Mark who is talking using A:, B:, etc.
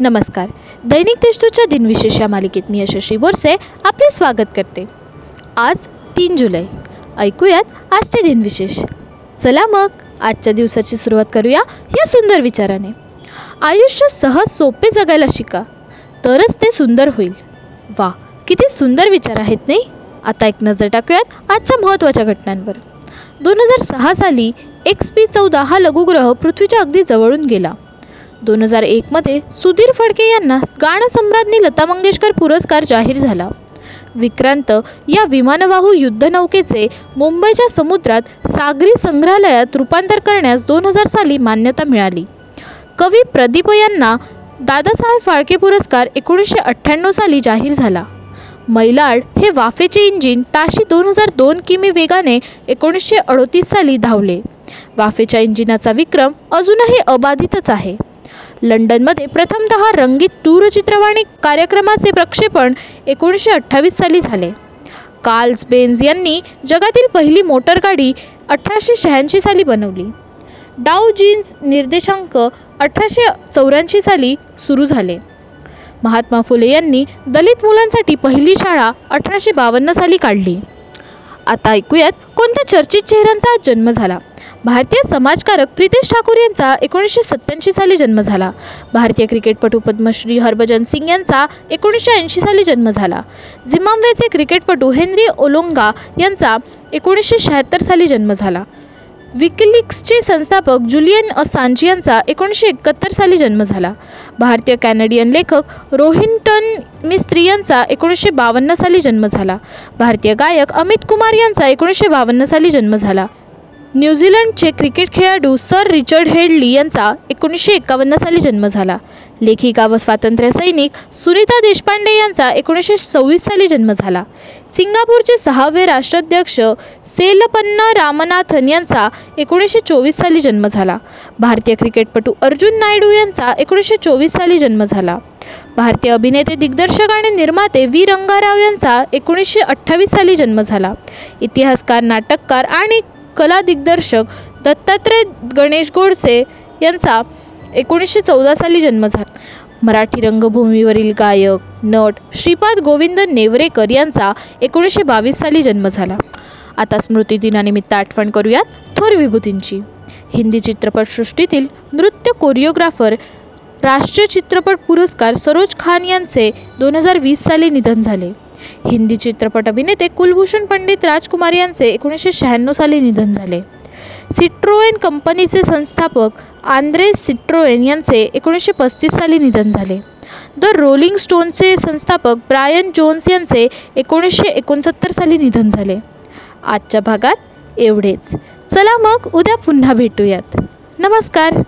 A: नमस्कार. दैनिक देशदूतच्या दिनविशेष या मालिकेत मी यशस्वी बोरसे आपले स्वागत करते. आज तीन जुलै. ऐकूयात आजचे दिनविशेष. चला मग आजच्या दिवसाची सुरुवात करूया या सुंदर विचाराने. आयुष्य सहज सोपे जगायला शिका तरच ते सुंदर होईल. वा किती सुंदर विचार आहेत नाही? आता एक नजर टाकूयात आजच्या महत्त्वाच्या घटनांवर. दोन हजार सहा साली एक्स पी चौदा हा लघुग्रह पृथ्वीच्या अगदी जवळून गेला. दोन हजार एकमध्ये सुधीर फडके यांना गाणसम्राज्ञी लता मंगेशकर पुरस्कार जाहीर झाला. विक्रांत या विमानवाहू युद्धनौकेचे मुंबईच्या समुद्रात सागरी संग्रहालयात रूपांतर करण्यास दोन हजार साली मान्यता मिळाली. कवी प्रदीप यांना दादासाहेब फाळके पुरस्कार एकोणीसशे अठ्ठ्याण्णव साली जाहीर झाला. मैलाड हे वाफेचे इंजिन ताशी दोन हजार दोन किमी वेगाने एकोणीसशे अडोतीस साली धावले. वाफेच्या इंजिनाचा विक्रम अजूनही अबाधितच आहे. लंडनमध्ये प्रथमतः रंगीत दूरचित्रवाणी कार्यक्रमाचे प्रक्षेपण एकोणीसशे अठ्ठावीस साली झाले. कार्ल्स बेन्झ यांनी जगातील पहिली मोटरगाडी अठराशे शहाऐंशी साली बनवली. डाव जीन्स निर्देशांक अठराशे चौऱ्याऐंशी साली सुरू झाले. महात्मा फुले यांनी दलित मुलांसाठी पहिली शाळा अठराशे बावन्न साली काढली. आता ऐकूयात कोणत्या चर्चित चेहऱ्यांचा जन्म झाला. भारतीय समाजकारक प्रितेश ठाकूर यांचा एकोणीसशे सत्त्याऐंशी साली जन्म झाला. भारतीय क्रिकेटपटू पद्मश्री हरभजन सिंग यांचा एकोणीसशे ऐंशी साली जन्म झाला. झिम्बाब्वेचे क्रिकेटपटू हेनरी ओलोंगा यांचा एकोणीसशे शहात्तर साली जन्म झाला. विकिलिक्सचे संस्थापक जुलियन असांज यांचा एकोणीसशे एकाहत्तर साली जन्म झाला. भारतीय कॅनडियन लेखक रोहिंटन मिस्त्री यांचा एकोणीसशे बावन्न साली जन्म झाला. भारतीय गायक अमित कुमार यांचा एकोणीसशे बावन्न साली जन्म झाला. न्यूझीलंडचे क्रिकेट खेळाडू सर रिचर्ड हेडली यांचा एकोणीसशे एकावन्न साली जन्म झाला. लेखिका व स्वातंत्र्य सैनिक सुनीता देशपांडे यांचा एकोणीसशे सव्वीस साली जन्म झाला. सिंगापूरचे सहावे राष्ट्राध्यक्ष सेलपन्ना रामनाथन यांचा एकोणीसशे चोवीस साली जन्म झाला. भारतीय क्रिकेटपटू अर्जुन नायडू यांचा एकोणीसशे चोवीस साली जन्म झाला. भारतीय अभिनेते दिग्दर्शक आणि निर्माते व्ही. रंगाराव यांचा एकोणीसशे अठ्ठावीस साली जन्म झाला. इतिहासकार नाटककार आणि कला दिग्दर्शक दत्तात्रय गणेश गोडसे यांचा एकोणीसशे चौदा साली जन्म झाला. मराठी रंगभूमीवरील गायक नट श्रीपाद गोविंद नेवरेकर यांचा एकोणीसशे बावीस साली जन्म झाला. आता स्मृतिदिनानिमित्त आठवण करूयात थोर विभूतींची. हिंदी चित्रपटसृष्टीतील नृत्य कोरिओग्राफर राष्ट्रीय चित्रपट पुरस्कार सरोज खान यांचे दोन हजार वीस साली निधन झाले. हिंदी चित्रपट अभिनेते कुलभूषण पंडित राजकुमार यांचे एकोणीसशे शहाण्णव साली निधन झाले. सिट्रोएन कंपनीचे संस्थापक आंद्रे सिट्रोएन यांचे एकोणीसशे पस्तीस साली निधन झाले. द रोलिंग स्टोनचे संस्थापक ब्रायन जोन्स यांचे एकोणीसशे एकोणसत्तर साली निधन झाले. आजच्या भागात एवढेच. चला मग उद्या पुन्हा भेटूयात. नमस्कार.